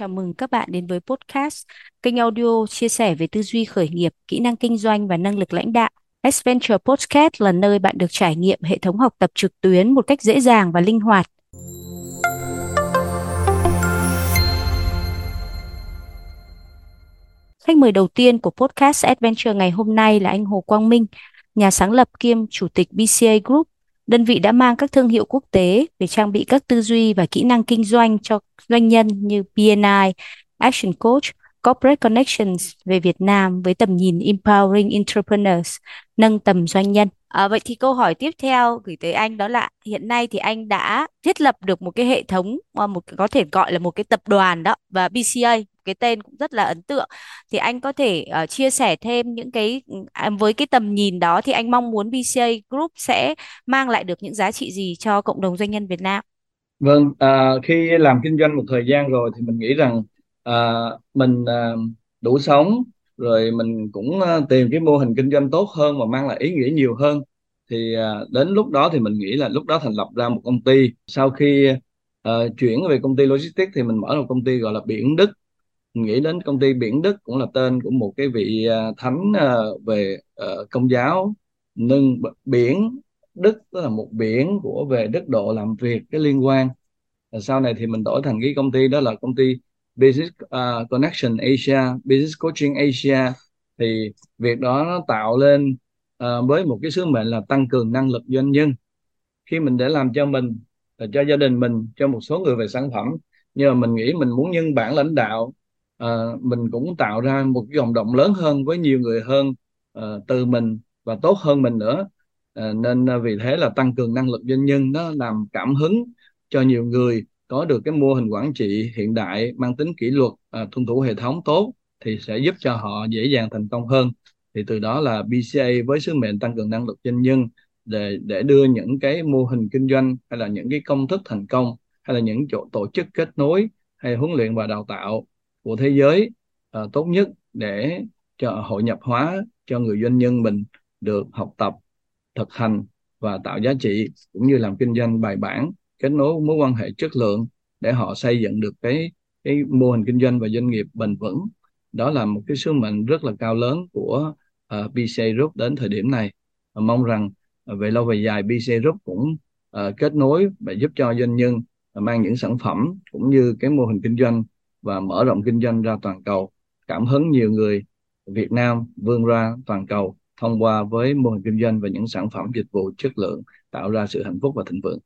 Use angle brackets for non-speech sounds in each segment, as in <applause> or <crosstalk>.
Chào mừng các bạn đến với podcast, kênh audio chia sẻ về tư duy khởi nghiệp, kỹ năng kinh doanh và năng lực lãnh đạo. Adventure Podcast là nơi bạn được trải nghiệm hệ thống học tập trực tuyến một cách dễ dàng và linh hoạt. Khách mời đầu tiên của podcast Adventure ngày hôm nay là anh Hồ Quang Minh, nhà sáng lập kiêm chủ tịch BCA Group, Đơn vị đã mang các thương hiệu quốc tế để trang bị các tư duy và kỹ năng kinh doanh cho doanh nhân như BNI, Action Coach, Corporate Connections về Việt Nam với tầm nhìn Empowering Entrepreneurs, nâng tầm doanh nhân. À, vậy thì câu hỏi tiếp theo gửi tới anh đó là hiện nay thì anh đã thiết lập được một cái hệ thống, ờ, một có thể gọi là một cái tập đoàn đó và BCA cái tên cũng rất là ấn tượng. Thì anh có thể uh, chia sẻ thêm những cái à, với cái tầm nhìn đó thì anh mong muốn BCA Group sẽ mang lại được những giá trị gì cho cộng đồng doanh nhân Việt Nam? Vâng, à, khi làm kinh doanh một thời gian rồi thì mình nghĩ rằng à, mình à, đủ sống rồi mình cũng à, tìm cái mô hình kinh doanh tốt hơn và mang lại ý nghĩa nhiều hơn. Thì à, đến lúc đó thì mình nghĩ là lúc đó thành lập ra một công ty. Sau khi à, chuyển về công ty logistics thì mình mở một công ty gọi là Biển Đức nghĩ đến công ty Biển Đức cũng là tên của một cái vị à, thánh à, về à, công giáo. Nâng biển Đức tức là một biển của về đức độ làm việc cái liên quan. Sau này thì mình đổi thành cái công ty đó là công ty Business uh, Connection Asia Business Coaching Asia. Thì việc đó nó tạo lên uh, với một cái sứ mệnh là tăng cường năng lực doanh nhân. Khi mình để làm cho mình cho gia đình mình cho một số người về sản phẩm. Nhưng mà mình nghĩ mình muốn nhân bản lãnh đạo uh, mình cũng tạo ra một cái cộng đồng lớn hơn với nhiều người hơn uh, từ mình và tốt hơn mình nữa. Uh, nên uh, vì thế là tăng cường năng lực doanh nhân nó làm cảm hứng cho nhiều người có được cái mô hình quản trị hiện đại mang tính kỷ luật uh, tuân thủ hệ thống tốt thì sẽ giúp cho họ dễ dàng thành công hơn. Thì từ đó là BCA với sứ mệnh tăng cường năng lực doanh nhân để để đưa những cái mô hình kinh doanh hay là những cái công thức thành công hay là những chỗ tổ chức kết nối hay huấn luyện và đào tạo của thế giới uh, tốt nhất để cho hội nhập hóa cho người doanh nhân mình được học tập thực hành và tạo giá trị cũng như làm kinh doanh bài bản kết nối mối quan hệ chất lượng để họ xây dựng được cái cái mô hình kinh doanh và doanh nghiệp bền vững. Đó là một cái sứ mệnh rất là cao lớn của ờ, uh, BC Group đến thời điểm này. Và mong rằng uh, về lâu về dài BC Group cũng uh, kết nối và giúp cho doanh nhân uh, mang những sản phẩm cũng như cái mô hình kinh doanh và mở rộng kinh doanh ra toàn cầu cảm hứng nhiều người Việt Nam vươn ra toàn cầu thông qua với mô hình kinh doanh và những sản phẩm dịch vụ chất lượng tạo ra sự hạnh phúc và thịnh vượng.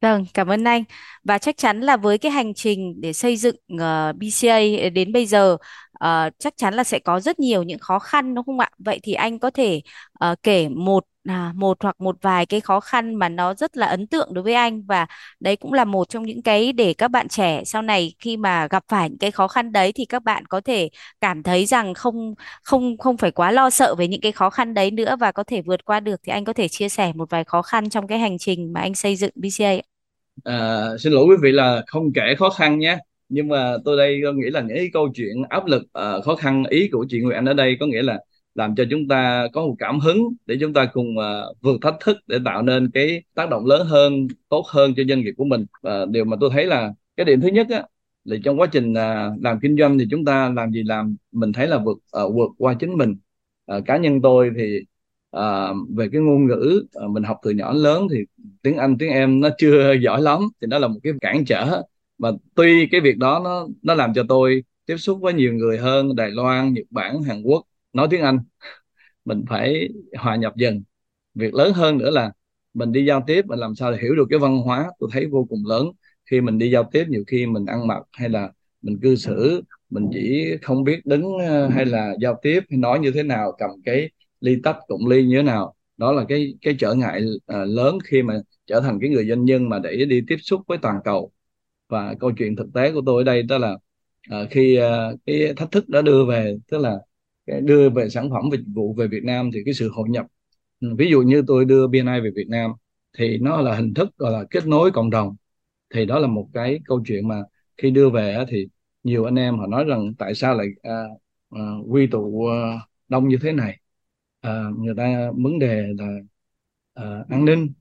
Vâng, cảm ơn anh. Và chắc chắn là với cái hành trình để xây dựng ờ, uh, BCA đến bây giờ uh, chắc chắn là sẽ có rất nhiều những khó khăn đúng không ạ? Vậy thì anh có thể uh, kể một à, một hoặc một vài cái khó khăn mà nó rất là ấn tượng đối với anh và đấy cũng là một trong những cái để các bạn trẻ sau này khi mà gặp phải những cái khó khăn đấy thì các bạn có thể cảm thấy rằng không không không phải quá lo sợ về những cái khó khăn đấy nữa và có thể vượt qua được thì anh có thể chia sẻ một vài khó khăn trong cái hành trình mà anh xây dựng BCA. À, xin lỗi quý vị là không kể khó khăn nhé nhưng mà tôi đây có nghĩ là những cái câu chuyện áp lực uh, khó khăn ý của chị Nguyệt Anh ở đây có nghĩa là làm cho chúng ta có một cảm hứng để chúng ta cùng uh, vượt thách thức để tạo nên cái tác động lớn hơn tốt hơn cho doanh nghiệp của mình. Và điều mà tôi thấy là cái điểm thứ nhất á là trong quá trình uh, làm kinh doanh thì chúng ta làm gì làm mình thấy là vượt uh, vượt qua chính mình. Uh, cá nhân tôi thì uh, về cái ngôn ngữ uh, mình học từ nhỏ đến lớn thì tiếng Anh tiếng em nó chưa <laughs> giỏi lắm thì đó là một cái cản trở mà tuy cái việc đó nó nó làm cho tôi tiếp xúc với nhiều người hơn Đài Loan Nhật Bản Hàn Quốc nói tiếng Anh <laughs> mình phải hòa nhập dần. Việc lớn hơn nữa là mình đi giao tiếp mình làm sao để hiểu được cái văn hóa tôi thấy vô cùng lớn. Khi mình đi giao tiếp nhiều khi mình ăn mặc hay là mình cư xử mình chỉ không biết đứng ờ, hay là giao tiếp hay nói như thế nào cầm cái ly tách cụm ly như thế nào. Đó là cái cái trở ngại uh, lớn khi mà trở thành cái người doanh nhân mà để đi tiếp xúc với toàn cầu và câu chuyện thực tế của tôi ở đây đó là uh, khi uh, cái thách thức đã đưa về tức là cái đưa về sản phẩm dịch vụ về Việt Nam thì cái sự hội nhập ừ, ví dụ như tôi đưa BNI về Việt Nam thì nó là hình thức gọi là kết nối cộng đồng thì đó là một cái câu chuyện mà khi đưa về thì nhiều anh em họ nói rằng tại sao lại uh, uh, quy tụ đông như thế này uh, người ta vấn đề là uh, an ninh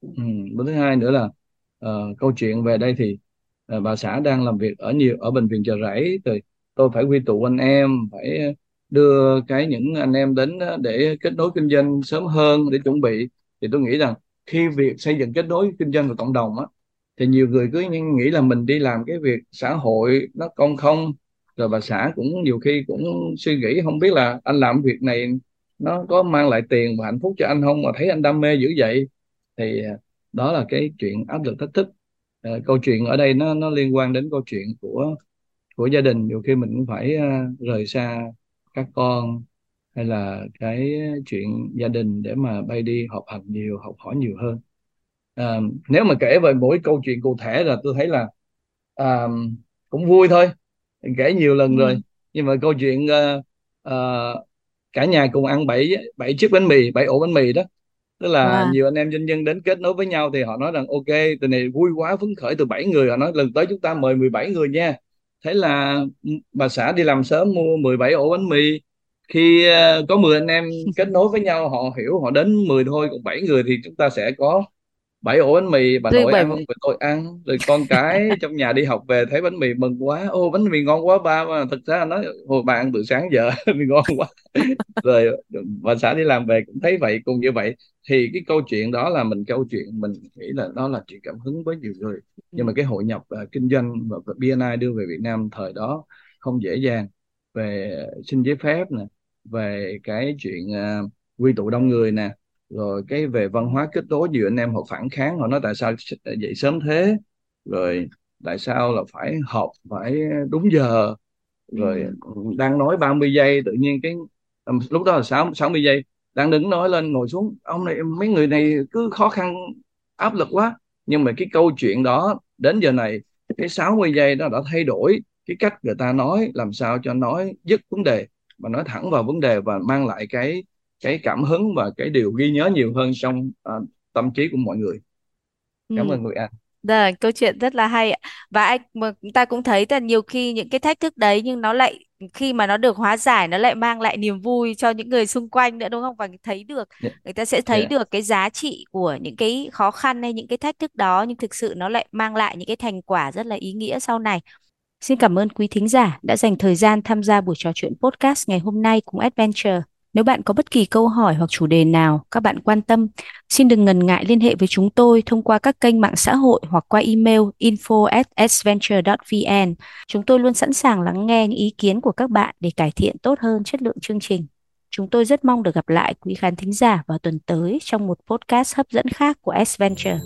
ừ. thứ hai nữa là uh, câu chuyện về đây thì Ờ, bà xã đang làm việc ở nhiều, ở bệnh viện Chợ Rẫy rồi tôi phải quy tụ anh em, phải đưa cái những anh em đến ờ, để kết nối kinh doanh sớm hơn để chuẩn bị. Thì tôi nghĩ rằng khi việc xây dựng kết nối kinh doanh của cộng đồng á, thì nhiều người cứ nghĩ là mình đi làm cái việc xã hội nó công không. Rồi bà xã cũng nhiều khi cũng suy nghĩ không biết là anh làm việc này nó có mang lại tiền và hạnh phúc cho anh không, mà thấy anh đam mê dữ vậy. Thì ờ, đó là cái chuyện áp lực thách thức à, câu chuyện ở đây nó nó liên quan đến câu chuyện của của gia đình. Nhiều khi mình cũng phải uh, rời xa các con hay là cái chuyện gia đình để mà bay đi họp hành nhiều học hỏi nhiều hơn. À, nếu mà kể về mỗi câu chuyện cụ thể là tôi thấy là à, cũng vui thôi kể nhiều lần ừ. rồi nhưng mà câu chuyện uh, uh, cả nhà cùng ăn bảy bảy chiếc bánh mì bảy ổ bánh mì đó tức là wow. nhiều anh em doanh nhân đến kết nối với nhau thì họ nói rằng ok từ này vui quá phấn khởi từ 7 người. Họ nói lần tới chúng ta mời 17 người nha. Thế là bà xã đi làm sớm mua 17 ổ bánh mì. Khi uh, có 10 anh em kết nối với nhau họ hiểu họ đến 10 thôi còn 7 người thì chúng ta sẽ có bảy ổ bánh mì bà nội ăn rồi tôi ăn. Rồi con cái trong nhà đi học về thấy bánh mì mừng quá. Ô bánh mì ngon quá ba mà thực ra nói hồi bạn từ sáng giờ <laughs> mì ngon quá. Rồi bà xã đi làm về cũng thấy vậy cùng như vậy. Thì cái câu chuyện đó là mình câu chuyện mình nghĩ là đó là chuyện cảm hứng với nhiều người. Nhưng mà cái hội nhập uh, kinh doanh và BNI đưa về Việt Nam thời đó không dễ dàng. Về xin giấy phép nè về cái chuyện uh, quy tụ đông người nè rồi cái về văn hóa kết nối nhiều anh em họ phản kháng họ nói tại sao dậy sớm thế? Rồi tại sao là phải họp phải đúng giờ? Rồi ừ. đang nói 30 giây tự nhiên cái lúc đó là 6 60 giây đang đứng nói lên ngồi xuống ông này mấy người này cứ khó khăn áp lực quá. Nhưng mà cái câu chuyện đó đến giờ này cái 60 giây đó đã thay đổi cái cách người ta nói làm sao cho nói dứt vấn đề mà nói thẳng vào vấn đề và mang lại cái cái cảm hứng và cái điều ghi nhớ nhiều hơn trong uh, tâm trí của mọi người cảm ừ. ơn người anh Rồi, câu chuyện rất là hay ạ. Và anh mà ta cũng thấy là nhiều khi những cái thách thức đấy nhưng nó lại khi mà nó được hóa giải nó lại mang lại niềm vui cho những người xung quanh nữa đúng không? Và thấy được yeah. Dạ. người ta sẽ thấy yeah. Dạ. được cái giá trị của những cái khó khăn hay những cái thách thức đó nhưng thực sự nó lại mang lại những cái thành quả rất là ý nghĩa sau này. Xin cảm ơn quý thính giả đã dành thời gian tham gia buổi trò chuyện podcast ngày hôm nay cùng Adventure. Nếu bạn có bất kỳ câu hỏi hoặc chủ đề nào các bạn quan tâm, xin đừng ngần ngại liên hệ với chúng tôi thông qua các kênh mạng xã hội hoặc qua email info@sventure.vn. Chúng tôi luôn sẵn sàng lắng nghe những ý kiến của các bạn để cải thiện tốt hơn chất lượng chương trình. Chúng tôi rất mong được gặp lại quý khán thính giả vào tuần tới trong một podcast hấp dẫn khác của Adventure.